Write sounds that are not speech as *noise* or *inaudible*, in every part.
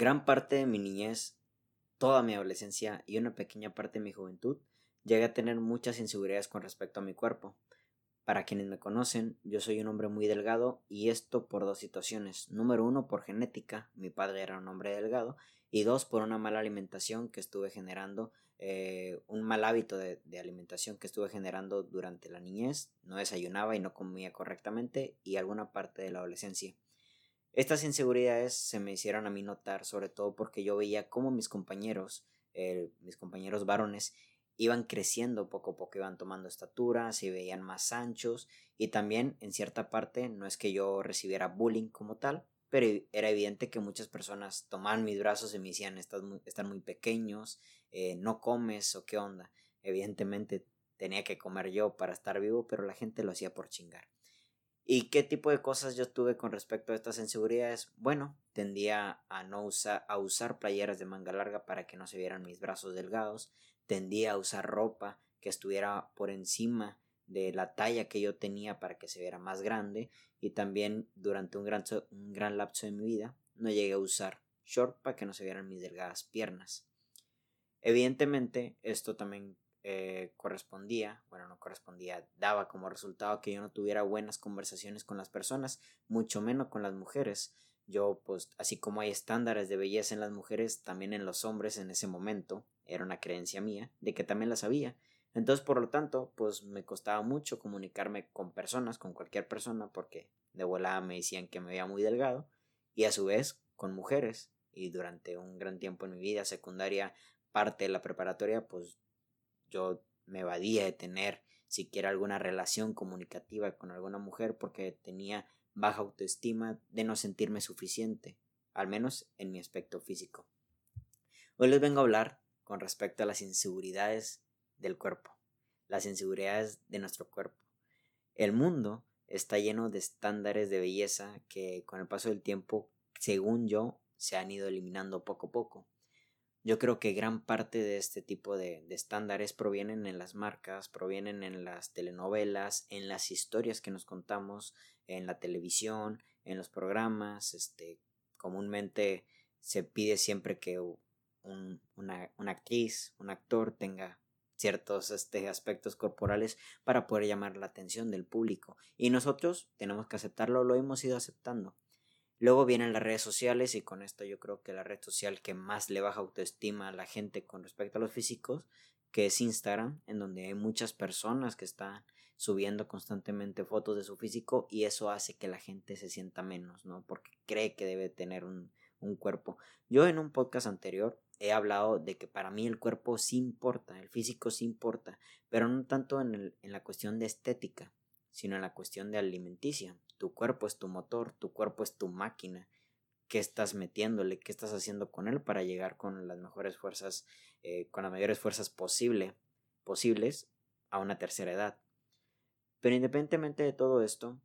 Gran parte de mi niñez, toda mi adolescencia y una pequeña parte de mi juventud llegué a tener muchas inseguridades con respecto a mi cuerpo. Para quienes me conocen, yo soy un hombre muy delgado y esto por dos situaciones. Número uno, por genética, mi padre era un hombre delgado, y dos, por una mala alimentación que estuve generando, eh, un mal hábito de, de, alimentación que estuve generando durante la niñez, no desayunaba y no comía correctamente, y alguna parte de la adolescencia. Estas inseguridades se me hicieron a mí notar, sobre todo porque yo veía cómo mis compañeros, mis compañeros varones, iban creciendo poco a poco, iban tomando estatura, se veían más anchos y también en cierta parte no es que yo recibiera bullying como tal, pero era evidente que muchas personas tomaban mis brazos y me decían están muy pequeños, eh, no comes o qué onda. Evidentemente tenía que comer yo para estar vivo, pero la gente lo hacía por chingar. ¿Y qué tipo de cosas yo tuve con respecto a estas inseguridades? Bueno, tendía a no usar, a usar playeras de manga larga para que no se vieran mis brazos delgados, tendía a usar ropa que estuviera por encima de la talla que yo tenía para que se viera más grande y también durante un gran, un gran lapso de mi vida no llegué a usar short para que no se vieran mis delgadas piernas. Evidentemente esto también eh, correspondía, bueno no correspondía, daba como resultado que yo no tuviera buenas conversaciones con las personas, mucho menos con las mujeres. Yo pues así como hay estándares de belleza en las mujeres, también en los hombres en ese momento era una creencia mía de que también las había. Entonces, por lo tanto, pues me costaba mucho comunicarme con personas, con cualquier persona, porque de volada me decían que me veía muy delgado, y a su vez con mujeres. Y durante un gran tiempo en mi vida secundaria, parte de la preparatoria, pues yo me evadía de tener siquiera alguna relación comunicativa con alguna mujer porque tenía baja autoestima de no sentirme suficiente, al menos en mi aspecto físico. Hoy les vengo a hablar con respecto a las inseguridades del cuerpo, las inseguridades de nuestro cuerpo. El mundo está lleno de estándares de belleza que con el paso del tiempo, según yo, se han ido eliminando poco a poco. Yo creo que gran parte de este tipo de, estándares provienen en las marcas, provienen en las telenovelas, en las historias que nos contamos, en la televisión, en los programas. Este, comúnmente se pide siempre que una, actriz, un actor tenga ciertos este, aspectos corporales para poder llamar la atención del público. Y nosotros tenemos que aceptarlo, lo hemos ido aceptando. Luego vienen las redes sociales y con esto yo creo que la red social que más le baja autoestima a la gente con respecto a los físicos, que es Instagram, en donde hay muchas personas que están subiendo constantemente fotos de su físico y eso hace que la gente se sienta menos, ¿no? Porque cree que debe tener un, un cuerpo. Yo en un podcast anterior he hablado de que para mí el cuerpo sí importa, el físico sí importa, pero no tanto en, el, en la cuestión de estética, sino en la cuestión de alimenticia. Tu cuerpo es tu motor, tu cuerpo es tu máquina. ¿Qué estás metiéndole? ¿Qué estás haciendo con él para llegar con las mejores fuerzas, eh, con las mayores fuerzas posible, posibles a una tercera edad? Pero independientemente de todo esto,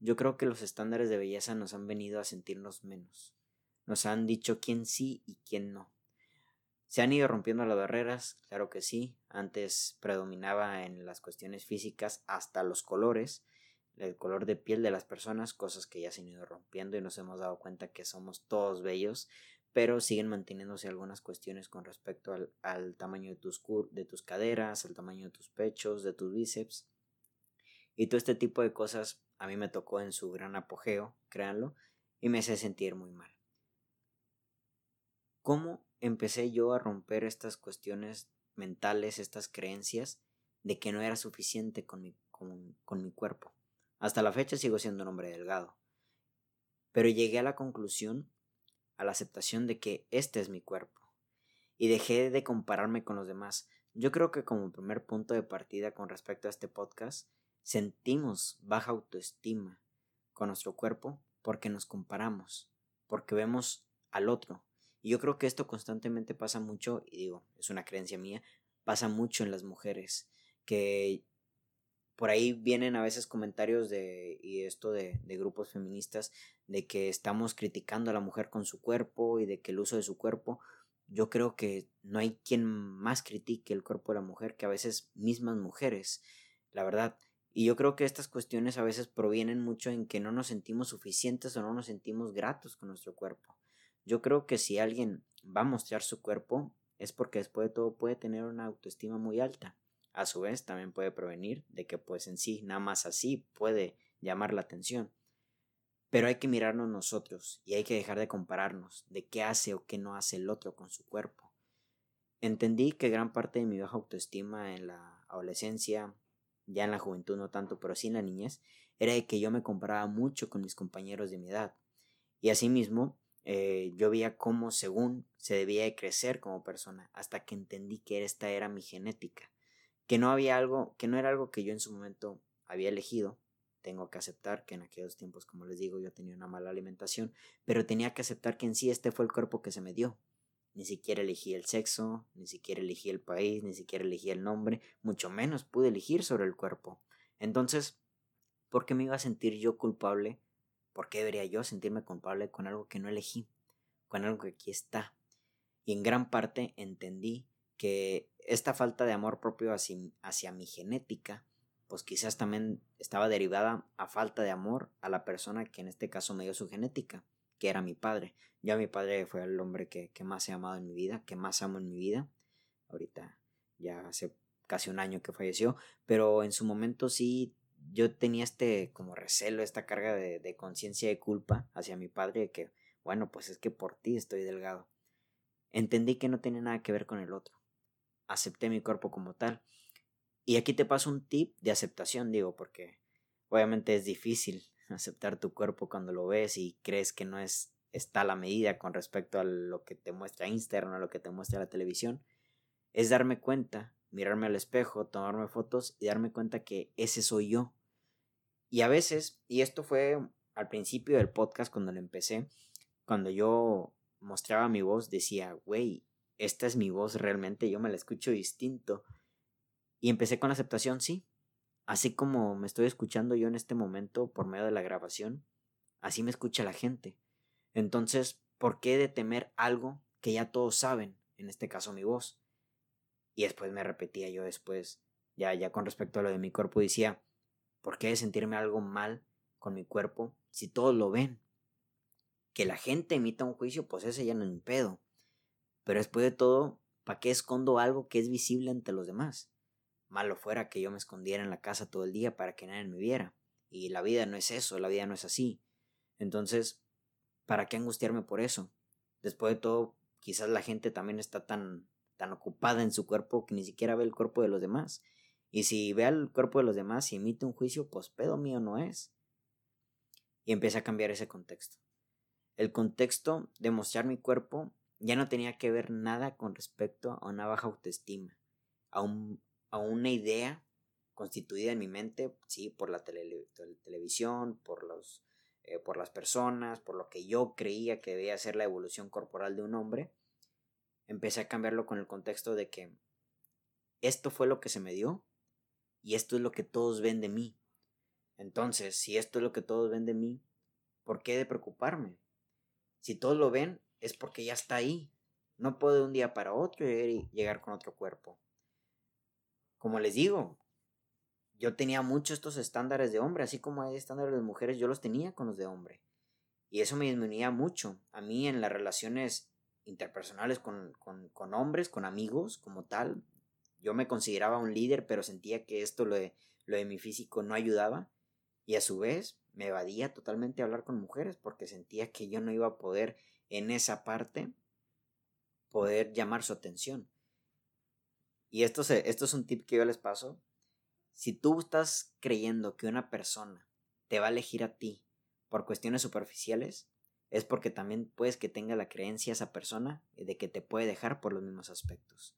yo creo que los estándares de belleza nos han venido a sentirnos menos. Nos han dicho quién sí y quién no. Se han ido rompiendo las barreras, claro que sí. Antes predominaba en las cuestiones físicas hasta los colores, el color de piel de las personas, cosas que ya se han ido rompiendo y nos hemos dado cuenta que somos todos bellos, pero siguen manteniéndose algunas cuestiones con respecto al, al tamaño de tus, de tus caderas, al tamaño de tus pechos, de tus bíceps. Y todo este tipo de cosas a mí me tocó en su gran apogeo, créanlo, y me hace sentir muy mal. ¿Cómo empecé yo a romper estas cuestiones mentales, estas creencias de que no era suficiente con mi, con, mi cuerpo. Hasta la fecha sigo siendo un hombre delgado. Pero llegué a la conclusión, a la aceptación de que este es mi cuerpo. Y dejé de compararme con los demás. Yo creo que como primer punto de partida con respecto a este podcast, sentimos baja autoestima con nuestro cuerpo porque nos comparamos, porque vemos al otro, y yo creo que esto constantemente pasa mucho, y digo, es una creencia mía, pasa mucho en las mujeres, que por ahí vienen a veces comentarios de, y esto de, de grupos feministas, de que estamos criticando a la mujer con su cuerpo y de que el uso de su cuerpo, yo creo que no hay quien más critique el cuerpo de la mujer que a veces mismas mujeres, la verdad. Y yo creo que estas cuestiones a veces provienen mucho en que no nos sentimos suficientes o no nos sentimos gratos con nuestro cuerpo. Yo creo que si alguien va a mostrar su cuerpo es porque después de todo puede tener una autoestima muy alta. A su vez también puede provenir de que pues en sí nada más así puede llamar la atención. Pero hay que mirarnos nosotros y hay que dejar de compararnos de qué hace o qué no hace el otro con su cuerpo. Entendí que gran parte de mi baja autoestima en la adolescencia, ya en la juventud no tanto, pero sí en la niñez, era de que yo me comparaba mucho con mis compañeros de mi edad. Y asimismo, eh, yo veía cómo según se debía de crecer como persona, hasta que entendí que esta era mi genética, que no había algo, que no era algo que yo en su momento había elegido, tengo que aceptar que en aquellos tiempos, como les digo, yo tenía una mala alimentación, pero tenía que aceptar que en sí este fue el cuerpo que se me dio. Ni siquiera elegí el sexo, ni siquiera elegí el país, ni siquiera elegí el nombre, mucho menos pude elegir sobre el cuerpo. Entonces, ¿por qué me iba a sentir yo culpable? ¿Por qué debería yo sentirme culpable con algo que no elegí? Con algo que aquí está. Y en gran parte entendí que esta falta de amor propio hacia, hacia mi genética pues quizás también estaba derivada a falta de amor a la persona que en este caso me dio su genética, que era mi padre. Ya mi padre fue el hombre que, más he amado en mi vida, que más amo en mi vida. Ahorita ya hace casi un año que falleció, pero en su momento sí yo tenía este como recelo, esta carga de, de conciencia de culpa hacia mi padre, de que, bueno, pues es que por ti estoy delgado. Entendí que no tenía nada que ver con el otro. Acepté mi cuerpo como tal y aquí te paso un tip de aceptación, digo, porque obviamente es difícil *laughs* aceptar tu cuerpo cuando lo ves y crees que no es está a la medida con respecto a lo que te muestra Instagram o lo que te muestra la televisión, es darme cuenta, mirarme al espejo, tomarme fotos y darme cuenta que ese soy yo. Y a veces, y esto fue al principio del podcast cuando lo empecé, cuando yo mostraba mi voz, decía, güey, esta es mi voz realmente, yo me la escucho distinto. Y empecé con la aceptación, sí. Así como me estoy escuchando yo en este momento por medio de la grabación, así me escucha la gente. Entonces, ¿por qué de temer algo que ya todos saben, en este caso mi voz? Y después me repetía yo después, ya, ya con respecto a lo de mi cuerpo, decía, ¿por qué de sentirme algo mal con mi cuerpo si todos lo ven? Que la gente emita un juicio, pues ese ya no es mi pedo. Pero después de todo, ¿para qué escondo algo que es visible ante los demás? Malo fuera que yo me escondiera en la casa todo el día para que nadie me viera. Y la vida no es eso, la vida no es así. Entonces, ¿para qué angustiarme por eso? Después de todo, quizás la gente también está tan, tan ocupada en su cuerpo que ni siquiera ve el cuerpo de los demás. Y si ve al cuerpo de los demás y emite un juicio, pues pedo mío no es. Y empieza a cambiar ese contexto. El contexto de mostrar mi cuerpo ya no tenía que ver nada con respecto a una baja autoestima, a un a una idea constituida en mi mente, sí, por la televisión, por, los, eh, por las personas, por lo que yo creía que debía ser la evolución corporal de un hombre, empecé a cambiarlo con el contexto de que esto fue lo que se me dio y esto es lo que todos ven de mí. Entonces, si esto es lo que todos ven de mí, ¿por qué de preocuparme? Si todos lo ven, es porque ya está ahí. No puedo de un día para otro llegar con otro cuerpo como les digo, yo tenía muchos estos estándares de hombre, así como hay estándares de mujeres, yo los tenía con los de hombre. Y eso me disminuía mucho. A mí en las relaciones interpersonales con, con, hombres, con amigos como tal, yo me consideraba un líder, pero sentía que esto, lo de, lo de mi físico, no ayudaba. Y a su vez me evadía totalmente a hablar con mujeres porque sentía que yo no iba a poder en esa parte poder llamar su atención. Y esto, esto es un tip que yo les paso. Si tú estás creyendo que una persona te va a elegir a ti por cuestiones superficiales, es porque también puedes que tenga la creencia esa persona de que te puede dejar por los mismos aspectos.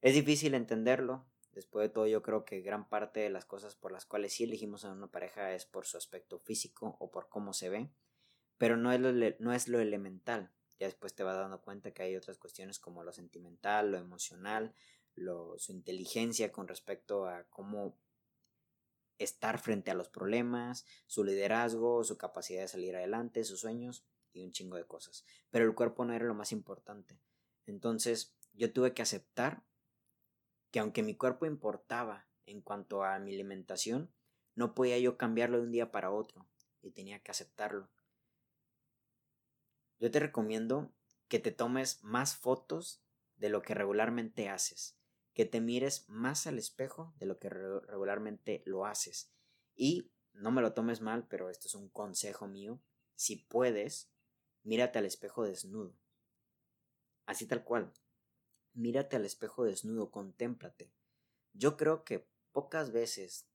Es difícil entenderlo. Después de todo, yo creo que gran parte de las cosas por las cuales sí elegimos a una pareja es por su aspecto físico o por cómo se ve, pero no es lo, no es lo elemental. Ya después te vas dando cuenta que hay otras cuestiones como lo sentimental, lo emocional, lo, su inteligencia con respecto a cómo estar frente a los problemas, su liderazgo, su capacidad de salir adelante, sus sueños y un chingo de cosas. Pero el cuerpo no era lo más importante. Entonces yo tuve que aceptar que aunque mi cuerpo importaba en cuanto a mi alimentación, no podía yo cambiarlo de un día para otro y tenía que aceptarlo. Yo te recomiendo que te tomes más fotos de lo que regularmente haces, que te mires más al espejo de lo que regularmente lo haces. Y no me lo tomes mal, pero esto es un consejo mío, si puedes, mírate al espejo desnudo. Así tal cual. Mírate al espejo desnudo, contémplate. Yo creo que pocas veces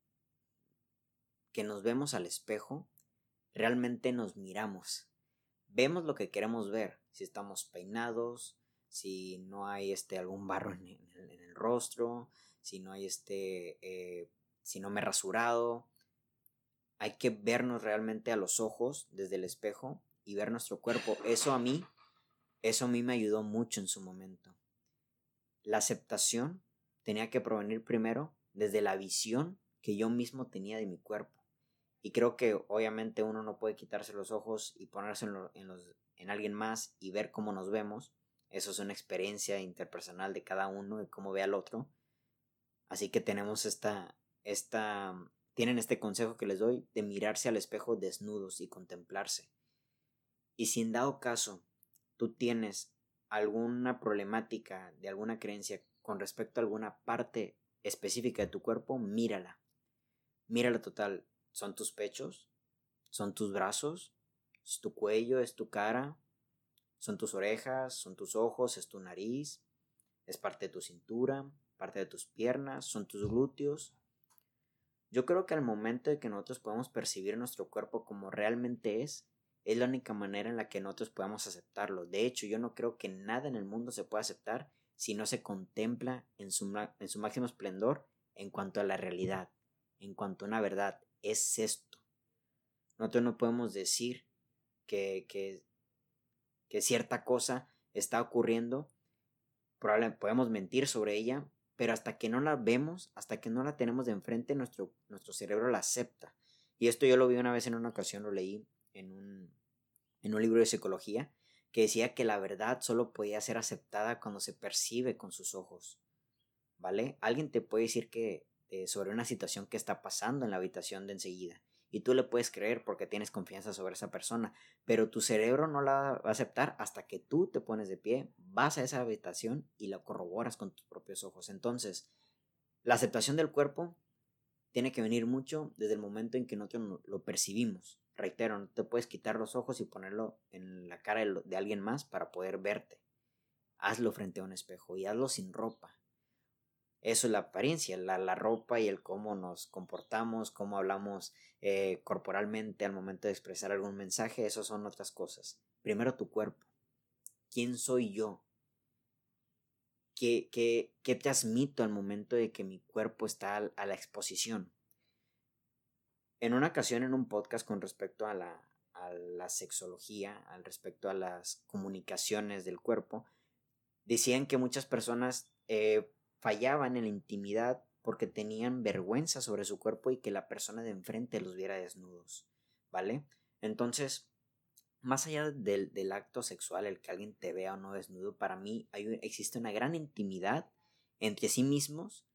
que nos vemos al espejo, realmente nos miramos. Vemos lo que queremos ver, si estamos peinados, si no hay este algún barro en el, rostro, si no hay este, eh, si no me he rasurado. Hay que vernos realmente a los ojos desde el espejo y ver nuestro cuerpo. Eso a mí, eso a mí me ayudó mucho en su momento. La aceptación tenía que provenir primero desde la visión que yo mismo tenía de mi cuerpo. Y creo que obviamente uno no puede quitarse los ojos y ponerse en, en, alguien más y ver cómo nos vemos. Eso es una experiencia interpersonal de cada uno y cómo ve al otro. Así que tenemos esta, esta, tienen este consejo que les doy de mirarse al espejo desnudos y contemplarse. Y si en dado caso tú tienes alguna problemática de alguna creencia con respecto a alguna parte específica de tu cuerpo, mírala. Mírala total. ¿Son tus pechos? ¿Son tus brazos? ¿Es tu cuello? ¿Es tu cara? ¿Son tus orejas? ¿Son tus ojos? ¿Es tu nariz? ¿Es parte de tu cintura? ¿Parte de tus piernas? ¿Son tus glúteos? Yo creo que al momento de que nosotros podamos percibir nuestro cuerpo como realmente es, es la única manera en la que nosotros podamos aceptarlo. De hecho, yo no creo que nada en el mundo se pueda aceptar si no se contempla en su, en su máximo esplendor en cuanto a la realidad, en cuanto a una verdad es esto. Nosotros no podemos decir que, que, cierta cosa está ocurriendo, probablemente podemos mentir sobre ella, pero hasta que no la vemos, hasta que no la tenemos de enfrente, nuestro, nuestro cerebro la acepta. Y esto yo lo vi una vez en una ocasión, lo leí en un, en un libro de psicología, que decía que la verdad solo podía ser aceptada cuando se percibe con sus ojos. ¿Vale? Alguien te puede decir que eh, sobre una situación que está pasando en la habitación de enseguida. Y tú le puedes creer porque tienes confianza sobre esa persona, pero tu cerebro no la va a aceptar hasta que tú te pones de pie, vas a esa habitación y la corroboras con tus propios ojos. Entonces, la aceptación del cuerpo tiene que venir mucho desde el momento en que nosotros lo percibimos. Reitero, no te puedes quitar los ojos y ponerlo en la cara de alguien más para poder verte. Hazlo frente a un espejo y hazlo sin ropa. Eso es la apariencia, la, ropa y el cómo nos comportamos, cómo hablamos eh, corporalmente al momento de expresar algún mensaje, eso son otras cosas. Primero tu cuerpo. ¿Quién soy yo? ¿Qué, qué, qué transmito al momento de que mi cuerpo está a la exposición? En una ocasión en un podcast con respecto a la, a la sexología, al respecto a las comunicaciones del cuerpo, decían que muchas personas eh, fallaban en la intimidad porque tenían vergüenza sobre su cuerpo y que la persona de enfrente los viera desnudos, ¿vale? Entonces, más allá del, acto sexual, el que alguien te vea o no desnudo, para mí hay, existe una gran intimidad entre sí mismos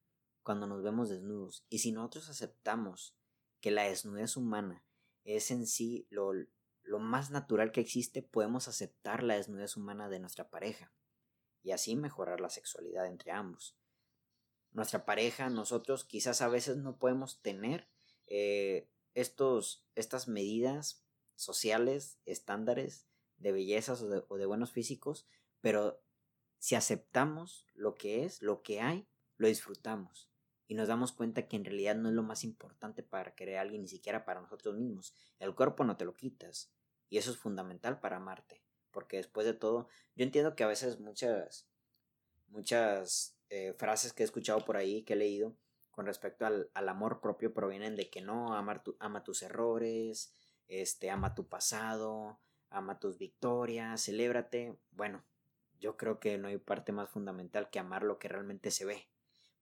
cuando nos vemos desnudos. Y si nosotros aceptamos que la desnudez humana es en sí lo, lo más natural que existe, podemos aceptar la desnudez humana de nuestra pareja y así mejorar la sexualidad entre ambos nuestra pareja, nosotros quizás a veces no podemos tener eh, estos, estas medidas sociales, estándares de bellezas o de, buenos físicos, pero si aceptamos lo que es, lo que hay, lo disfrutamos y nos damos cuenta que en realidad no es lo más importante para querer a alguien, ni siquiera para nosotros mismos. El cuerpo no te lo quitas y eso es fundamental para amarte, porque después de todo, yo entiendo que a veces muchas, muchas eh, frases que he escuchado por ahí, que he leído, con respecto al, amor propio provienen de que no, amar tu, ama tus errores, este, ama tu pasado, ama tus victorias, celébrate. Bueno, yo creo que no hay parte más fundamental que amar lo que realmente se ve.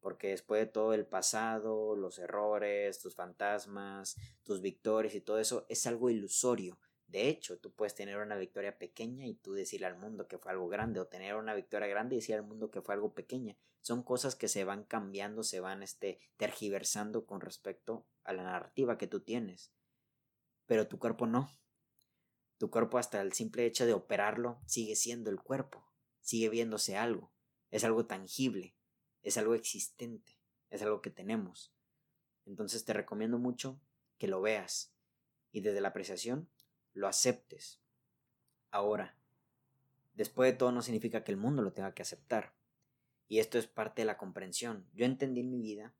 Porque después de todo el pasado, los errores, tus fantasmas, tus victorias y todo eso es algo ilusorio. De hecho, tú puedes tener una victoria pequeña y tú decirle al mundo que fue algo grande, o tener una victoria grande y decir al mundo que fue algo pequeña. Son cosas que se van cambiando, se van este, tergiversando con respecto a la narrativa que tú tienes. Pero tu cuerpo no. Tu cuerpo hasta el simple hecho de operarlo sigue siendo el cuerpo, sigue viéndose algo, es algo tangible, es algo existente, es algo que tenemos. Entonces te recomiendo mucho que lo veas y desde la apreciación lo aceptes. Ahora, después de todo no significa que el mundo lo tenga que aceptar. Y esto es parte de la comprensión. Yo entendí en mi vida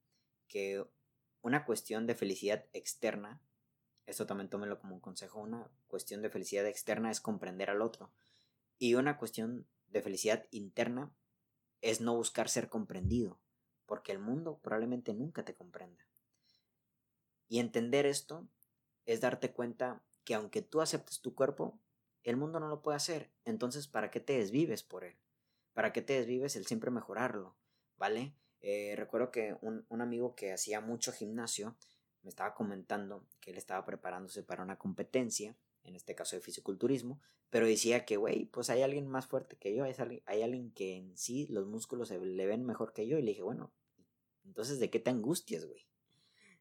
que una cuestión de felicidad externa, esto también tómelo como un consejo, una cuestión de felicidad externa es comprender al otro. Y una cuestión de felicidad interna es no buscar ser comprendido, porque el mundo probablemente nunca te comprenda. Y entender esto es darte cuenta que aunque tú aceptes tu cuerpo, el mundo no lo puede hacer. Entonces, ¿para qué te desvives por él? ¿Para qué te desvives el siempre mejorarlo? ¿Vale? Eh, recuerdo que un, un amigo que hacía mucho gimnasio me estaba comentando que él estaba preparándose para una competencia, en este caso de fisiculturismo, pero decía que, güey, pues hay alguien más fuerte que yo, hay alguien, hay alguien que en sí los músculos se le ven mejor que yo, y le dije, bueno, entonces, ¿de qué te angustias, güey?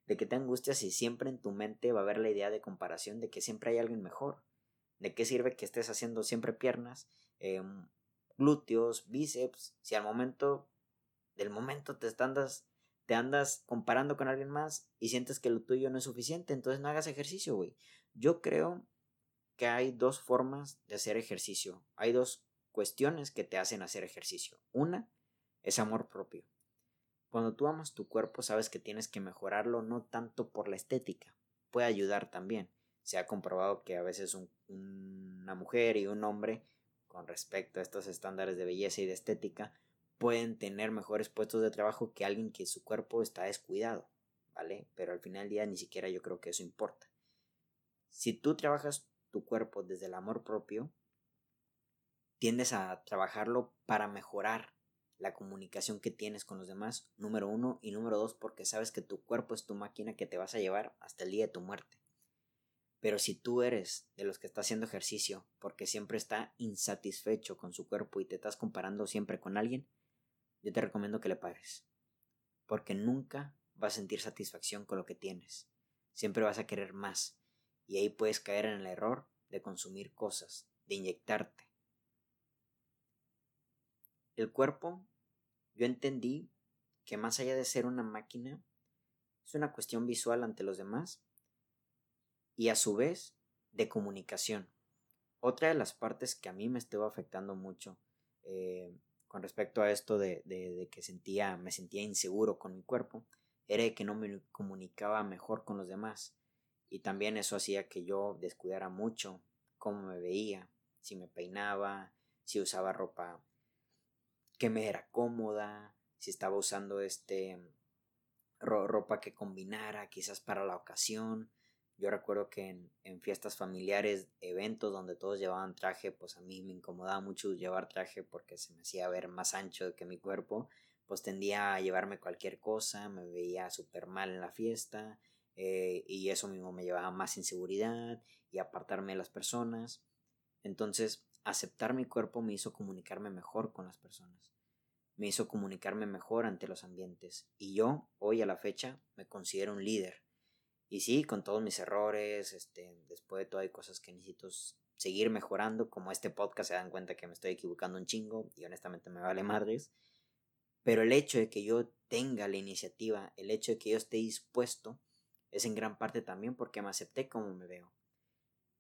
¿De qué te angustias si siempre en tu mente va a haber la idea de comparación de que siempre hay alguien mejor? ¿De qué sirve que estés haciendo siempre piernas, em, glúteos, bíceps, si al momento del momento te andas, te andas comparando con alguien más y sientes que lo tuyo no es suficiente, entonces no hagas ejercicio, güey. Yo creo que hay dos formas de hacer ejercicio. Hay dos cuestiones que te hacen hacer ejercicio. Una es amor propio. Cuando tú amas tu cuerpo, sabes que tienes que mejorarlo no tanto por la estética, puede ayudar también. Se ha comprobado que a veces una mujer y un hombre, con respecto a estos estándares de belleza y de estética, pueden tener mejores puestos de trabajo que alguien que su cuerpo está descuidado, ¿vale? Pero al final del día ni siquiera yo creo que eso importa. Si tú trabajas tu cuerpo desde el amor propio, tiendes a trabajarlo para mejorar la comunicación que tienes con los demás, número uno, y número dos, porque sabes que tu cuerpo es tu máquina que te vas a llevar hasta el día de tu muerte. Pero si tú eres de los que está haciendo ejercicio porque siempre está insatisfecho con su cuerpo y te estás comparando siempre con alguien, yo te recomiendo que le pares. Porque nunca vas a sentir satisfacción con lo que tienes. Siempre vas a querer más. Y ahí puedes caer en el error de consumir cosas, de inyectarte, el cuerpo, yo entendí que más allá de ser una máquina, es una cuestión visual ante los demás y a su vez de comunicación. Otra de las partes que a mí me estuvo afectando mucho eh, con respecto a esto de, de, que sentía, me sentía inseguro con mi cuerpo, era que no me comunicaba mejor con los demás. Y también eso hacía que yo descuidara mucho cómo me veía, si me peinaba, si usaba ropa que me era cómoda, si estaba usando este ropa que combinara quizás para la ocasión. Yo recuerdo que en, en, fiestas familiares, eventos donde todos llevaban traje, pues a mí me incomodaba mucho llevar traje porque se me hacía ver más ancho que mi cuerpo, pues tendía a llevarme cualquier cosa, me veía súper mal en la fiesta eh, y eso mismo me llevaba más inseguridad y apartarme de las personas. Entonces, aceptar mi cuerpo me hizo comunicarme mejor con las personas, me hizo comunicarme mejor ante los ambientes y yo, hoy a la fecha, me considero un líder. Y sí, con todos mis errores, este, después de todo hay cosas que necesito seguir mejorando, como este podcast se dan cuenta que me estoy equivocando un chingo y honestamente me vale madres. Pero el hecho de que yo tenga la iniciativa, el hecho de que yo esté dispuesto, es en gran parte también porque me acepté como me veo.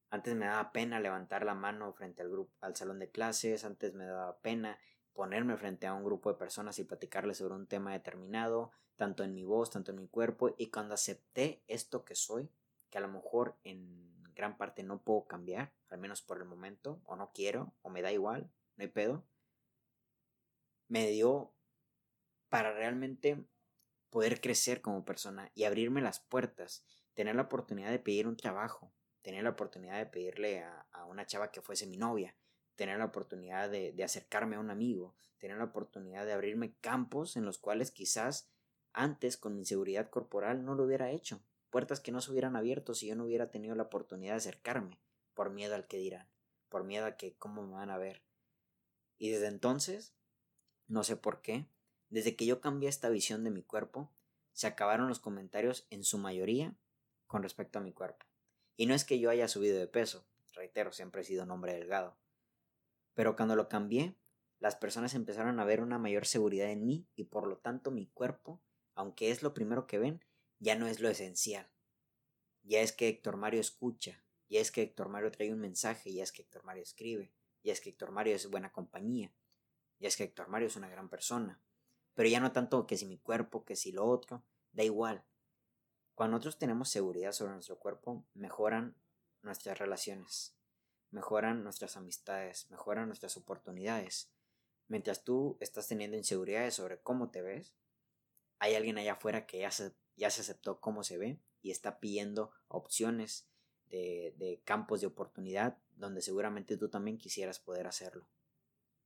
Antes me daba pena levantar la mano frente al grupo, al salón de clases, antes me daba pena ponerme frente a un grupo de personas y platicarles sobre un tema determinado, tanto en mi voz, tanto en mi cuerpo, y cuando acepté esto que soy, que a lo mejor en gran parte no puedo cambiar, al menos por el momento, o no quiero, o me da igual, no hay pedo, me dio para realmente poder crecer como persona y abrirme las puertas, tener la oportunidad de pedir un trabajo, tener la oportunidad de pedirle a, una chava que fuese mi novia, tener la oportunidad de, de, acercarme a un amigo, tener la oportunidad de abrirme campos en los cuales quizás antes con mi inseguridad corporal no lo hubiera hecho, puertas que no se hubieran abierto si yo no hubiera tenido la oportunidad de acercarme, por miedo al que dirán, por miedo a que cómo me van a ver. Y desde entonces, no sé por qué, desde que yo cambié esta visión de mi cuerpo, se acabaron los comentarios en su mayoría con respecto a mi cuerpo. Y no es que yo haya subido de peso, reitero, siempre he sido un hombre delgado. Pero cuando lo cambié, las personas empezaron a ver una mayor seguridad en mí y por lo tanto mi cuerpo, aunque es lo primero que ven, ya no es lo esencial. Ya es que Héctor Mario escucha, ya es que Héctor Mario trae un mensaje, ya es que Héctor Mario escribe, ya es que Héctor Mario es buena compañía, ya es que Héctor Mario es una gran persona. Pero ya no tanto que si mi cuerpo, que si lo otro, da igual. Cuando nosotros tenemos seguridad sobre nuestro cuerpo, mejoran nuestras relaciones, mejoran nuestras amistades, mejoran nuestras oportunidades. Mientras tú estás teniendo inseguridades sobre cómo te ves, hay alguien allá afuera que ya se, ya se aceptó cómo se ve y está pidiendo opciones de, de campos de oportunidad donde seguramente tú también quisieras poder hacerlo,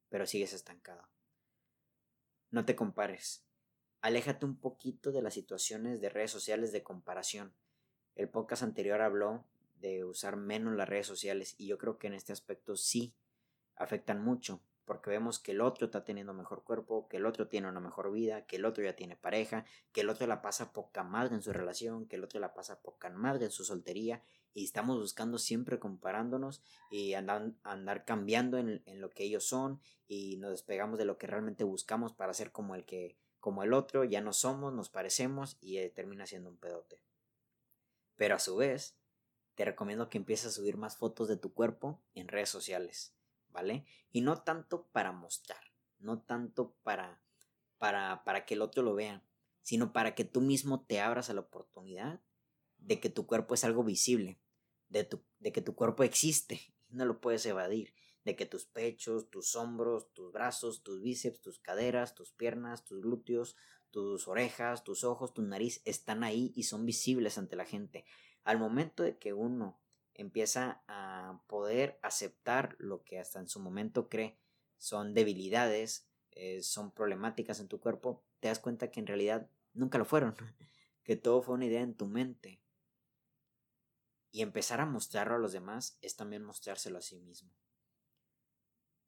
pero sigues estancado. No te compares, aléjate un poquito de las situaciones de redes sociales de comparación. El podcast anterior habló de usar menos las redes sociales y yo creo que en este aspecto sí afectan mucho porque vemos que el otro está teniendo mejor cuerpo, que el otro tiene una mejor vida, que el otro ya tiene pareja, que el otro la pasa poca madre en su relación, que el otro la pasa poca madre en su soltería y estamos buscando siempre comparándonos y andar, cambiando en, lo que ellos son y nos despegamos de lo que realmente buscamos para ser como el que como el otro, ya no somos, nos parecemos y eh, termina siendo un pedote. Pero a su vez, te recomiendo que empieces a subir más fotos de tu cuerpo en redes sociales, ¿vale? Y no tanto para mostrar, no tanto para, para, para que el otro lo vea, sino para que tú mismo te abras a la oportunidad de que tu cuerpo es algo visible, de, tu, de que tu cuerpo existe y no lo puedes evadir de que tus pechos, tus hombros, tus brazos, tus bíceps, tus caderas, tus piernas, tus glúteos, tus orejas, tus ojos, tu nariz están ahí y son visibles ante la gente. Al momento de que uno empieza a poder aceptar lo que hasta en su momento cree son debilidades, eh, son problemáticas en tu cuerpo, te das cuenta que en realidad nunca lo fueron, *laughs* que todo fue una idea en tu mente. Y empezar a mostrarlo a los demás es también mostrárselo a sí mismo.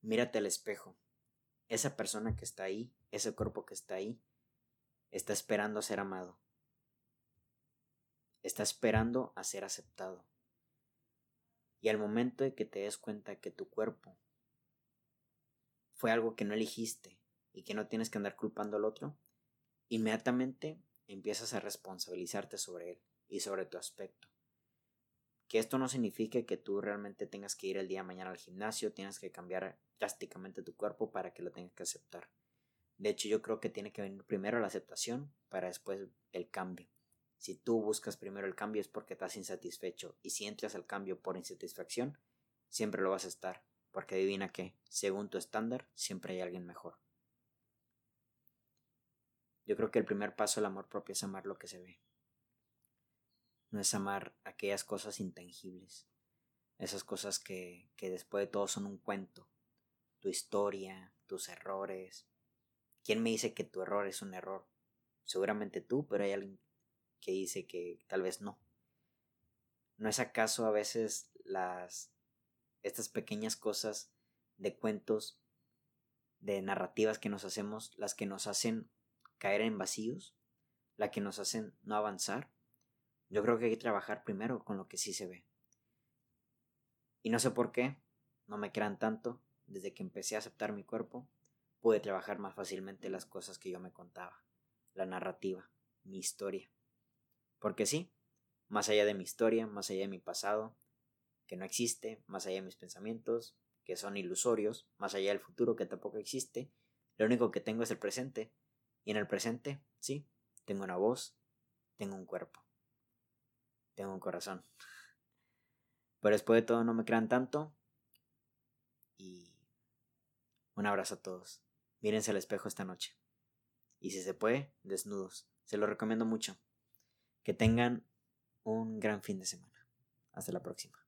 Mírate al espejo. Esa persona que está ahí, ese cuerpo que está ahí, está esperando a ser amado. Está esperando a ser aceptado. Y al momento de que te des cuenta que tu cuerpo fue algo que no elegiste y que no tienes que andar culpando al otro, inmediatamente empiezas a responsabilizarte sobre él y sobre tu aspecto. Que esto no signifique que tú realmente tengas que ir el día de mañana al gimnasio, tienes que cambiar drásticamente tu cuerpo para que lo tengas que aceptar. De hecho, yo creo que tiene que venir primero la aceptación para después el cambio. Si tú buscas primero el cambio es porque estás insatisfecho y si entras al cambio por insatisfacción, siempre lo vas a estar, porque adivina que, según tu estándar, siempre hay alguien mejor. Yo creo que el primer paso al amor propio es amar lo que se ve no es amar aquellas cosas intangibles, esas cosas que, que después de todo son un cuento, tu historia, tus errores. ¿Quién me dice que tu error es un error? Seguramente tú, pero hay alguien que dice que tal vez no. ¿No es acaso a veces las estas pequeñas cosas de cuentos, de narrativas que nos hacemos, las que nos hacen caer en vacíos, las que nos hacen no avanzar? Yo creo que hay que trabajar primero con lo que sí se ve. Y no sé por qué, no me crean tanto, desde que empecé a aceptar mi cuerpo, pude trabajar más fácilmente las cosas que yo me contaba, la narrativa, mi historia. Porque sí, más allá de mi historia, más allá de mi pasado, que no existe, más allá de mis pensamientos, que son ilusorios, más allá del futuro que tampoco existe, lo único que tengo es el presente. Y en el presente, sí, tengo una voz, tengo un cuerpo tengo un corazón. Pero después de todo no me crean tanto. Y un abrazo a todos. Mírense al espejo esta noche. Y si se puede, desnudos. Se lo recomiendo mucho. Que tengan un gran fin de semana. Hasta la próxima.